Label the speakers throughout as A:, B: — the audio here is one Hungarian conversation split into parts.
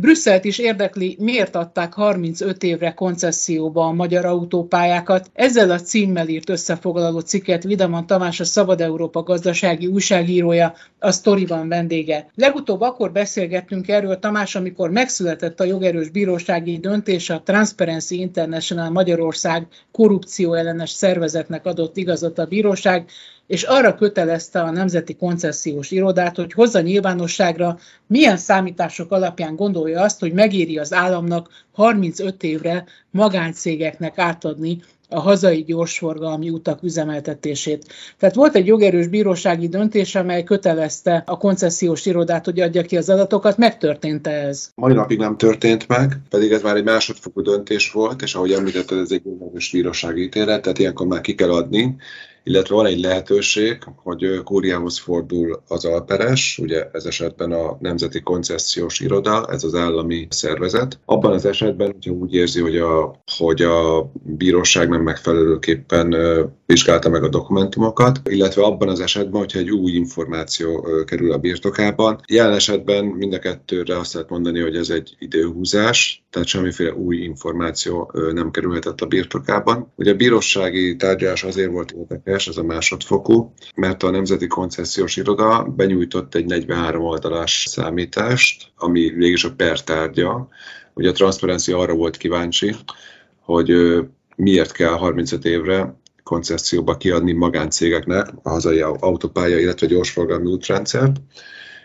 A: Brüsszelt is érdekli, miért adták 35 évre koncesszióba a magyar autópályákat. Ezzel a címmel írt összefoglaló cikket Vidaman Tamás, a Szabad Európa gazdasági újságírója, a Storyban vendége. Legutóbb akkor beszélgettünk erről, Tamás, amikor megszületett a jogerős bírósági döntés, a Transparency International Magyarország korrupció ellenes szervezetnek adott igazat a bíróság, és arra kötelezte a Nemzeti Koncesziós Irodát, hogy hozza nyilvánosságra, milyen számítások alapján gondolja azt, hogy megéri az államnak 35 évre magáncégeknek átadni a hazai gyorsforgalmi utak üzemeltetését. Tehát volt egy jogerős bírósági döntés, amely kötelezte a koncesziós irodát, hogy adja ki az adatokat. Megtörtént -e ez?
B: Mai napig nem történt meg, pedig ez már egy másodfokú döntés volt, és ahogy említetted, ez egy jogerős bírósági ítélet, tehát ilyenkor már ki kell adni illetve van egy lehetőség, hogy kúriához fordul az alperes, ugye ez esetben a Nemzeti Koncesziós Iroda, ez az állami szervezet. Abban az esetben, hogyha úgy érzi, hogy a, hogy a bíróság nem megfelelőképpen vizsgálta meg a dokumentumokat, illetve abban az esetben, hogyha egy új információ kerül a birtokában. Jelen esetben mind a kettőre azt lehet mondani, hogy ez egy időhúzás, tehát semmiféle új információ nem kerülhetett a birtokában. Ugye a bírósági tárgyalás azért volt érdekes, ez a másodfokú, mert a Nemzeti Koncesziós Iroda benyújtott egy 43 oldalas számítást, ami végig a per tárgya. Ugye a Transparency arra volt kíváncsi, hogy miért kell 35 évre koncesszióba kiadni magáncégeknek a hazai autópálya, illetve gyorsforgalmi útrendszert,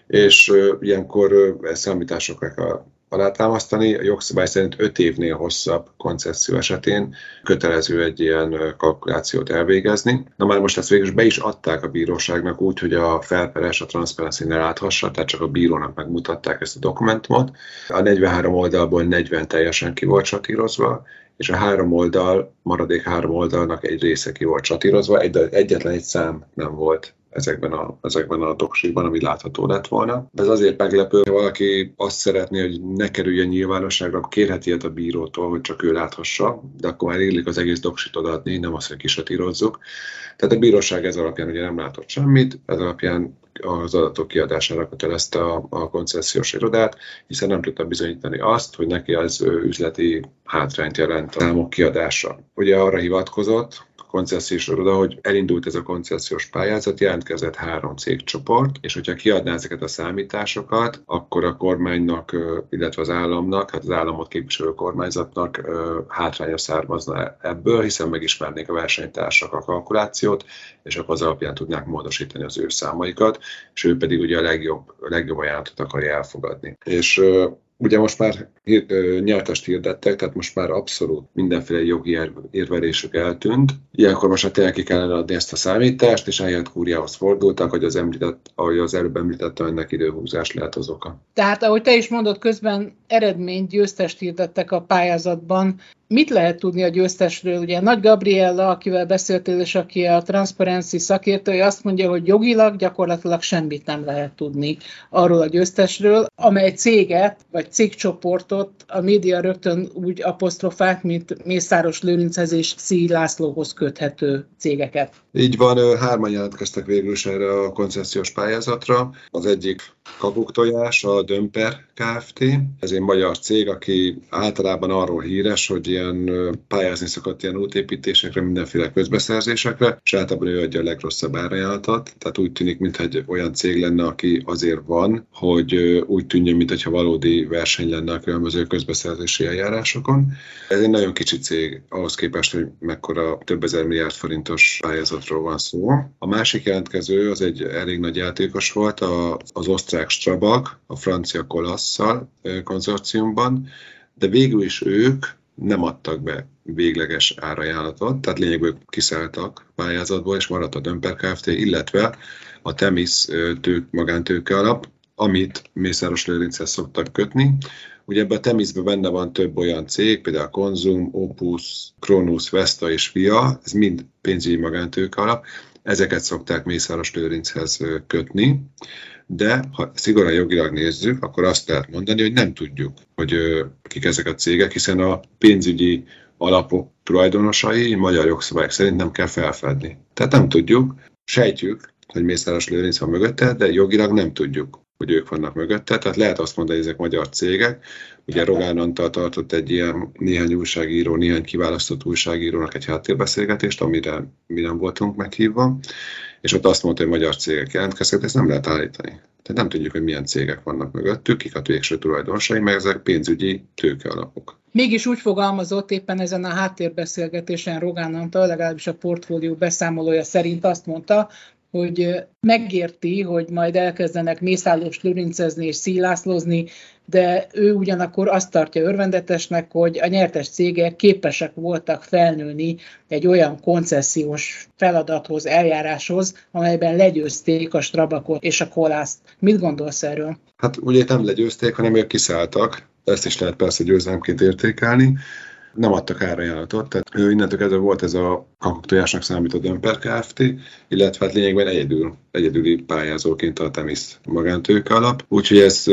B: és ilyenkor ezt számításokra kell alátámasztani. A jogszabály szerint 5 évnél hosszabb koncesszió esetén kötelező egy ilyen kalkulációt elvégezni. Na már most ezt végül be is adták a bíróságnak úgy, hogy a felperes a Transparency ne láthassa, tehát csak a bírónak megmutatták ezt a dokumentumot. A 43 oldalból 40 teljesen ki volt satírozva, és a három oldal, maradék három oldalnak egy része ki volt csatírozva, egy, egyetlen egy szám nem volt ezekben a, ezekben a doksikban, ami látható lett volna. Ez azért meglepő, hogy valaki azt szeretné, hogy ne kerüljön nyilvánosságra, kérheti ilyet a bírótól, hogy csak ő láthassa, de akkor már illik az egész doksit odaadni, nem azt, hogy kisatírozzuk. Tehát a bíróság ez alapján ugye nem látott semmit, ez alapján az adatok kiadására kötelezte a, a koncesziós irodát, hiszen nem tudta bizonyítani azt, hogy neki az üzleti hátrányt jelent a számok kiadása. Ugye arra hivatkozott, koncesziós iroda, hogy elindult ez a koncesziós pályázat, jelentkezett három cégcsoport, és hogyha kiadná ezeket a számításokat, akkor a kormánynak, illetve az államnak, hát az államot képviselő kormányzatnak hátránya származna ebből, hiszen megismernék a versenytársak a kalkulációt, és akkor az alapján tudnák módosítani az ő számaikat, és ő pedig ugye a legjobb, a legjobb ajánlatot akarja elfogadni. És Ugye most már nyertest hirdettek, tehát most már abszolút mindenféle jogi érvelésük eltűnt. Ilyenkor most hát tényleg ki kellene adni ezt a számítást, és eljött kúriához fordultak, hogy az, említett, ahogy az előbb említettem, ennek időhúzás lehet az oka.
A: Tehát, ahogy te is mondod, közben eredményt, győztest hirdettek a pályázatban. Mit lehet tudni a győztesről? Ugye Nagy Gabriella, akivel beszéltél, és aki a Transparency szakértője, azt mondja, hogy jogilag gyakorlatilag semmit nem lehet tudni arról a győztesről, amely céget, vagy cégcsoportot a média rögtön úgy apostrofált, mint Mészáros Lőrinchez és Szí Lászlóhoz köthető cégeket.
B: Így van, hárman jelentkeztek végül is erre a koncesziós pályázatra. Az egyik Kabuk Tojás, a Dömper Kft. Ez egy magyar cég, aki általában arról híres, hogy ilyen pályázni szokott ilyen útépítésekre, mindenféle közbeszerzésekre, és általában ő adja a legrosszabb árajánlatot. Tehát úgy tűnik, mintha egy olyan cég lenne, aki azért van, hogy úgy tűnjön, mintha valódi verseny lenne a különböző közbeszerzési eljárásokon. Ez egy nagyon kicsi cég ahhoz képest, hogy mekkora több ezer milliárd forintos pályázatról van szó. A másik jelentkező az egy elég nagy játékos volt, az osztrák Strabag, a francia Kolasszal konzorciumban, de végül is ők nem adtak be végleges árajánlatot, tehát lényegben kiszálltak pályázatból, és maradt a Dömper Kft., illetve a Temis tők, magántőke alap, amit Mészáros Lőrinchez szoktak kötni, Ugye ebben a Temisben benne van több olyan cég, például Konzum, Opus, Kronus, Vesta és Via, ez mind pénzügyi magántők alap, ezeket szokták Mészáros Lőrinchez kötni, de ha szigorúan jogilag nézzük, akkor azt lehet mondani, hogy nem tudjuk, hogy kik ezek a cégek, hiszen a pénzügyi alapok tulajdonosai magyar jogszabályok szerint nem kell felfedni. Tehát nem tudjuk, sejtjük, hogy Mészáros Lőrinc van mögötte, de jogilag nem tudjuk, hogy ők vannak mögötte. Tehát lehet azt mondani, hogy ezek magyar cégek. Ugye Rogán Antal tartott egy ilyen néhány újságíró, néhány kiválasztott újságírónak egy háttérbeszélgetést, amire mi nem voltunk meghívva, és ott azt mondta, hogy magyar cégek jelentkeztek, de ezt nem lehet állítani. Tehát nem tudjuk, hogy milyen cégek vannak mögöttük, kik a végső tulajdonosai, meg ezek pénzügyi tőkealapok.
A: Mégis úgy fogalmazott éppen ezen a háttérbeszélgetésen Rogán Antal, legalábbis a portfólió beszámolója szerint azt mondta, hogy megérti, hogy majd elkezdenek mészállós lőrincezni és szílászlozni, de ő ugyanakkor azt tartja örvendetesnek, hogy a nyertes cégek képesek voltak felnőni egy olyan koncesziós feladathoz, eljáráshoz, amelyben legyőzték a Strabakot és a Kolászt. Mit gondolsz erről?
B: Hát ugye nem legyőzték, hanem ők kiszálltak. Ezt is lehet persze győzelemként értékelni nem adtak árajánlatot, tehát ő innentől kezdve volt ez a kakuktojásnak számító Dömper Kft., illetve hát lényegben egyedül, egyedüli pályázóként a Temis magántőke alap. Úgyhogy ez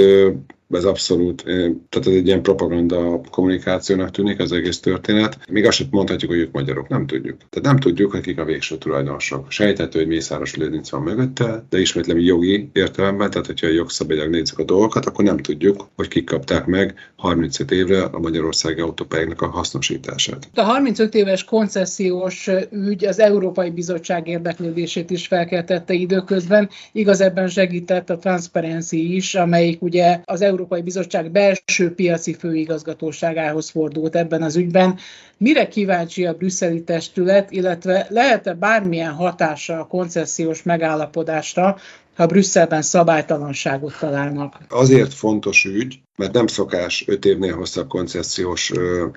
B: ez abszolút, tehát ez egy ilyen propaganda kommunikációnak tűnik az egész történet. Még azt sem mondhatjuk, hogy ők magyarok, nem tudjuk. Tehát nem tudjuk, hogy kik a végső tulajdonosok. Sejthető, hogy Mészáros Lőrinc van mögötte, de ismétlem jogi értelemben, tehát hogyha jogszabályok nézzük a dolgokat, akkor nem tudjuk, hogy kik kapták meg 35 évre a Magyarországi autópályáknak a hasznosítását.
A: A 35 éves koncesziós ügy az Európai Bizottság érdeklődését is felkeltette időközben. Igaz, ebben segített a Transparency is, amelyik ugye az Európai Európai Bizottság belső piaci főigazgatóságához fordult ebben az ügyben. Mire kíváncsi a brüsszeli testület, illetve lehet-e bármilyen hatása a koncesziós megállapodásra, ha Brüsszelben szabálytalanságot találnak.
B: Azért fontos ügy, mert nem szokás 5 évnél hosszabb koncesziós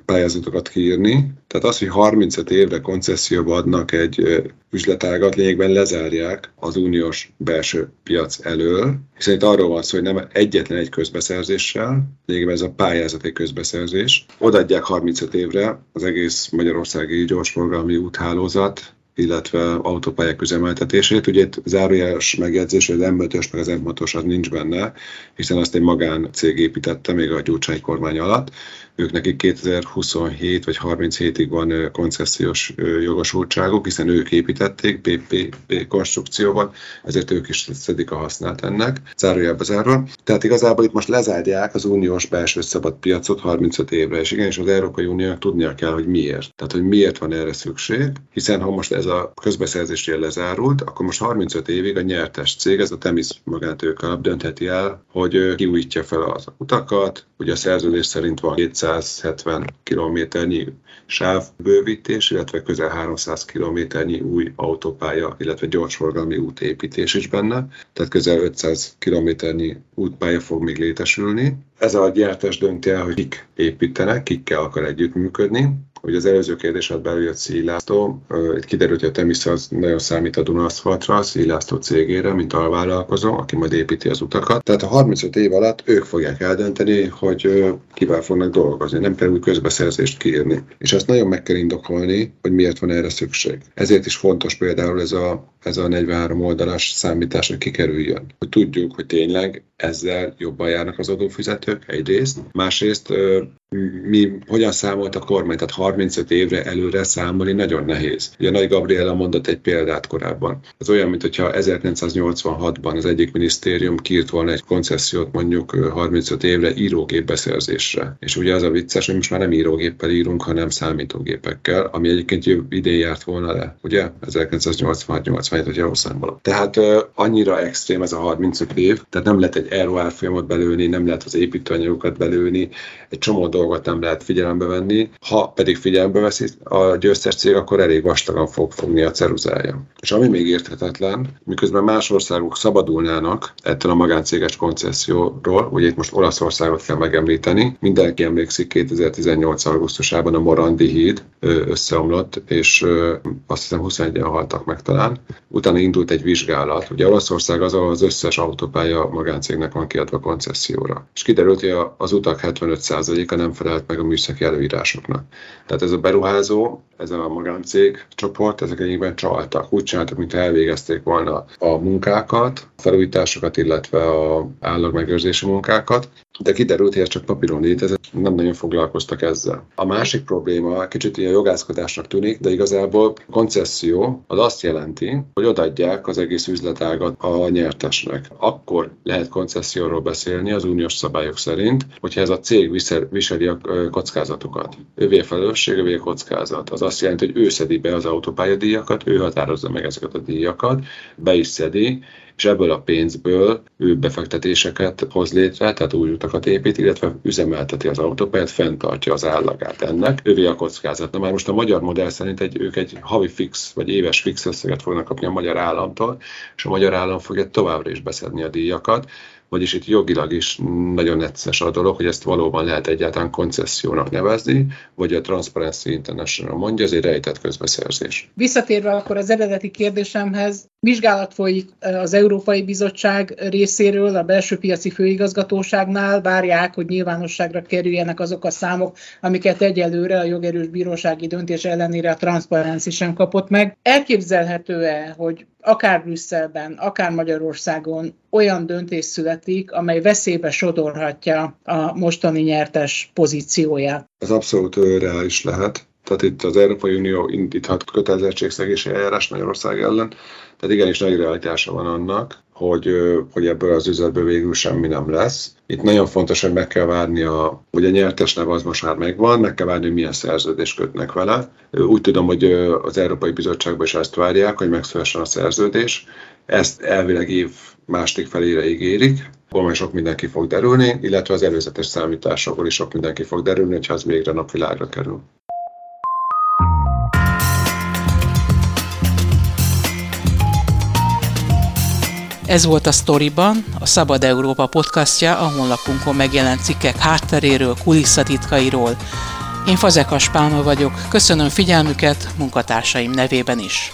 B: pályázatokat kiírni. Tehát az, hogy 35 évre koncesszióba adnak egy üzletágat, lényegben lezárják az uniós belső piac elől, hiszen itt arról van szó, hogy nem egyetlen egy közbeszerzéssel, lényegben ez a pályázat egy közbeszerzés, odaadják 35 évre az egész magyarországi gyorsforgalmi úthálózat, illetve autópályák üzemeltetését. Ugye itt zárójeles megjegyzés, hogy az m meg az m az nincs benne, hiszen azt egy magán-cég építette még a Gyurcsány kormány alatt, ők nekik 2027 vagy 37-ig van koncesziós jogosultságuk, hiszen ők építették PPP konstrukcióban, ezért ők is szedik a hasznát ennek, zárójelbe zárva. Tehát igazából itt most lezárják az uniós belső szabad piacot 35 évre, és igenis az Európai Uniónak tudnia kell, hogy miért. Tehát, hogy miért van erre szükség, hiszen ha most ez a közbeszerzésnél lezárult, akkor most 35 évig a nyertes cég, ez a Temis magántők alap döntheti el, hogy kiújítja fel az utakat, ugye a szerződés szerint van 200 270 kilométernyi sávbővítés, illetve közel 300 kilométernyi új autópálya, illetve gyorsforgalmi útépítés is benne, tehát közel 500 kilométernyi útpálya fog még létesülni. Ez a gyártás dönti el, hogy kik építenek, kikkel akar együttműködni, Ugye az előző kérdés ad belül jött Szílásztó, itt kiderült, hogy a Temis az nagyon számít a Dunaszfaltra, Szílásztó cégére, mint alvállalkozó, aki majd építi az utakat. Tehát a 35 év alatt ők fogják eldönteni, hogy kivel fognak dolgozni, nem kell új közbeszerzést kiírni. És ezt nagyon meg kell indokolni, hogy miért van erre szükség. Ezért is fontos például ez a, ez a 43 oldalas számítás, hogy kikerüljön. Hogy tudjuk, hogy tényleg ezzel jobban járnak az adófizetők egyrészt, másrészt mi hogyan számolt a kormány, tehát 35 évre előre számolni nagyon nehéz. Ugye Nagy Gabriela mondott egy példát korábban. Ez olyan, mintha 1986-ban az egyik minisztérium kiírt volna egy koncesziót mondjuk 35 évre írógép beszerzésre. És ugye az a vicces, hogy most már nem írógéppel írunk, hanem számítógépekkel, ami egyébként idén járt volna le, ugye? 1986-87, hogy jól számolok. Tehát uh, annyira extrém ez a 35 év, tehát nem lehet egy ROR folyamot belőni, nem lehet az építőanyagokat belőni, egy csomó dolgot nem lehet figyelembe venni. Ha pedig figyelembe veszi a győztes cég, akkor elég vastagan fog fogni a ceruzája. És ami még érthetetlen, miközben más országok szabadulnának ettől a magáncéges koncesszióról, ugye itt most Olaszországot kell megemlíteni, mindenki emlékszik 2018. augusztusában a Morandi híd összeomlott, és azt hiszem 21-en haltak meg talán. Utána indult egy vizsgálat. Ugye Olaszország az, ahol az összes autópálya magáncégnek van kiadva koncesszióra. És kiderült, hogy az utak 75%-a nem felelt meg a műszaki előírásoknak. Tehát ez a beruházó, ez a magáncég csoport, ezek egyébként csaltak. Úgy csináltak, mintha elvégezték volna a munkákat, a felújításokat, illetve a állagmegőrzési munkákat, de kiderült, hogy ez csak papíron létezett, nem nagyon foglalkoztak ezzel. A másik probléma kicsit ilyen jogászkodásnak tűnik, de igazából koncesszió az azt jelenti, hogy odaadják az egész üzletágat a nyertesnek. Akkor lehet koncesszióról beszélni az uniós szabályok szerint, hogyha ez a cég viseli a kockázatokat. Ővé a felelősség, a kockázat. Az azt jelenti, hogy ő szedi be az autópályadíjakat, ő határozza meg ezeket a díjakat, be is szedi, és ebből a pénzből ő befektetéseket hoz létre, tehát új utakat épít, illetve üzemelteti az autópályát, fenntartja az állagát ennek. Ővé a kockázat. Na már most a magyar modell szerint egy, ők egy havi fix vagy éves fix összeget fognak kapni a magyar államtól, és a magyar állam fogja továbbra is beszedni a díjakat vagyis itt jogilag is nagyon necces a dolog, hogy ezt valóban lehet egyáltalán koncessziónak nevezni, vagy a Transparency International mondja, ez egy rejtett közbeszerzés.
A: Visszatérve akkor az eredeti kérdésemhez, vizsgálat folyik az Európai Bizottság részéről, a belső piaci főigazgatóságnál, várják, hogy nyilvánosságra kerüljenek azok a számok, amiket egyelőre a jogerős bírósági döntés ellenére a Transparency sem kapott meg. Elképzelhető-e, hogy akár Brüsszelben, akár Magyarországon olyan döntés születik, amely veszélybe sodorhatja a mostani nyertes pozícióját.
B: Ez abszolút reális lehet. Tehát itt az Európai Unió indíthat kötelezettségszegési eljárás Magyarország ellen. Tehát igenis nagy realitása van annak, hogy, hogy ebből az üzletből végül semmi nem lesz. Itt nagyon fontos, hogy meg kell várni, a, hogy a nyertes neve az most már megvan, meg kell várni, hogy milyen szerződést kötnek vele. Úgy tudom, hogy az Európai Bizottságban is ezt várják, hogy megszülessen a szerződés. Ezt elvileg év másik felére ígérik, majd sok mindenki fog derülni, illetve az előzetes számításokból is sok mindenki fog derülni, hogyha az végre napvilágra kerül.
A: Ez volt a Storyban, a Szabad Európa podcastja, a honlapunkon megjelent cikkek hátteréről, kulisszatitkairól. Én Fazekas Pálma vagyok, köszönöm figyelmüket munkatársaim nevében is.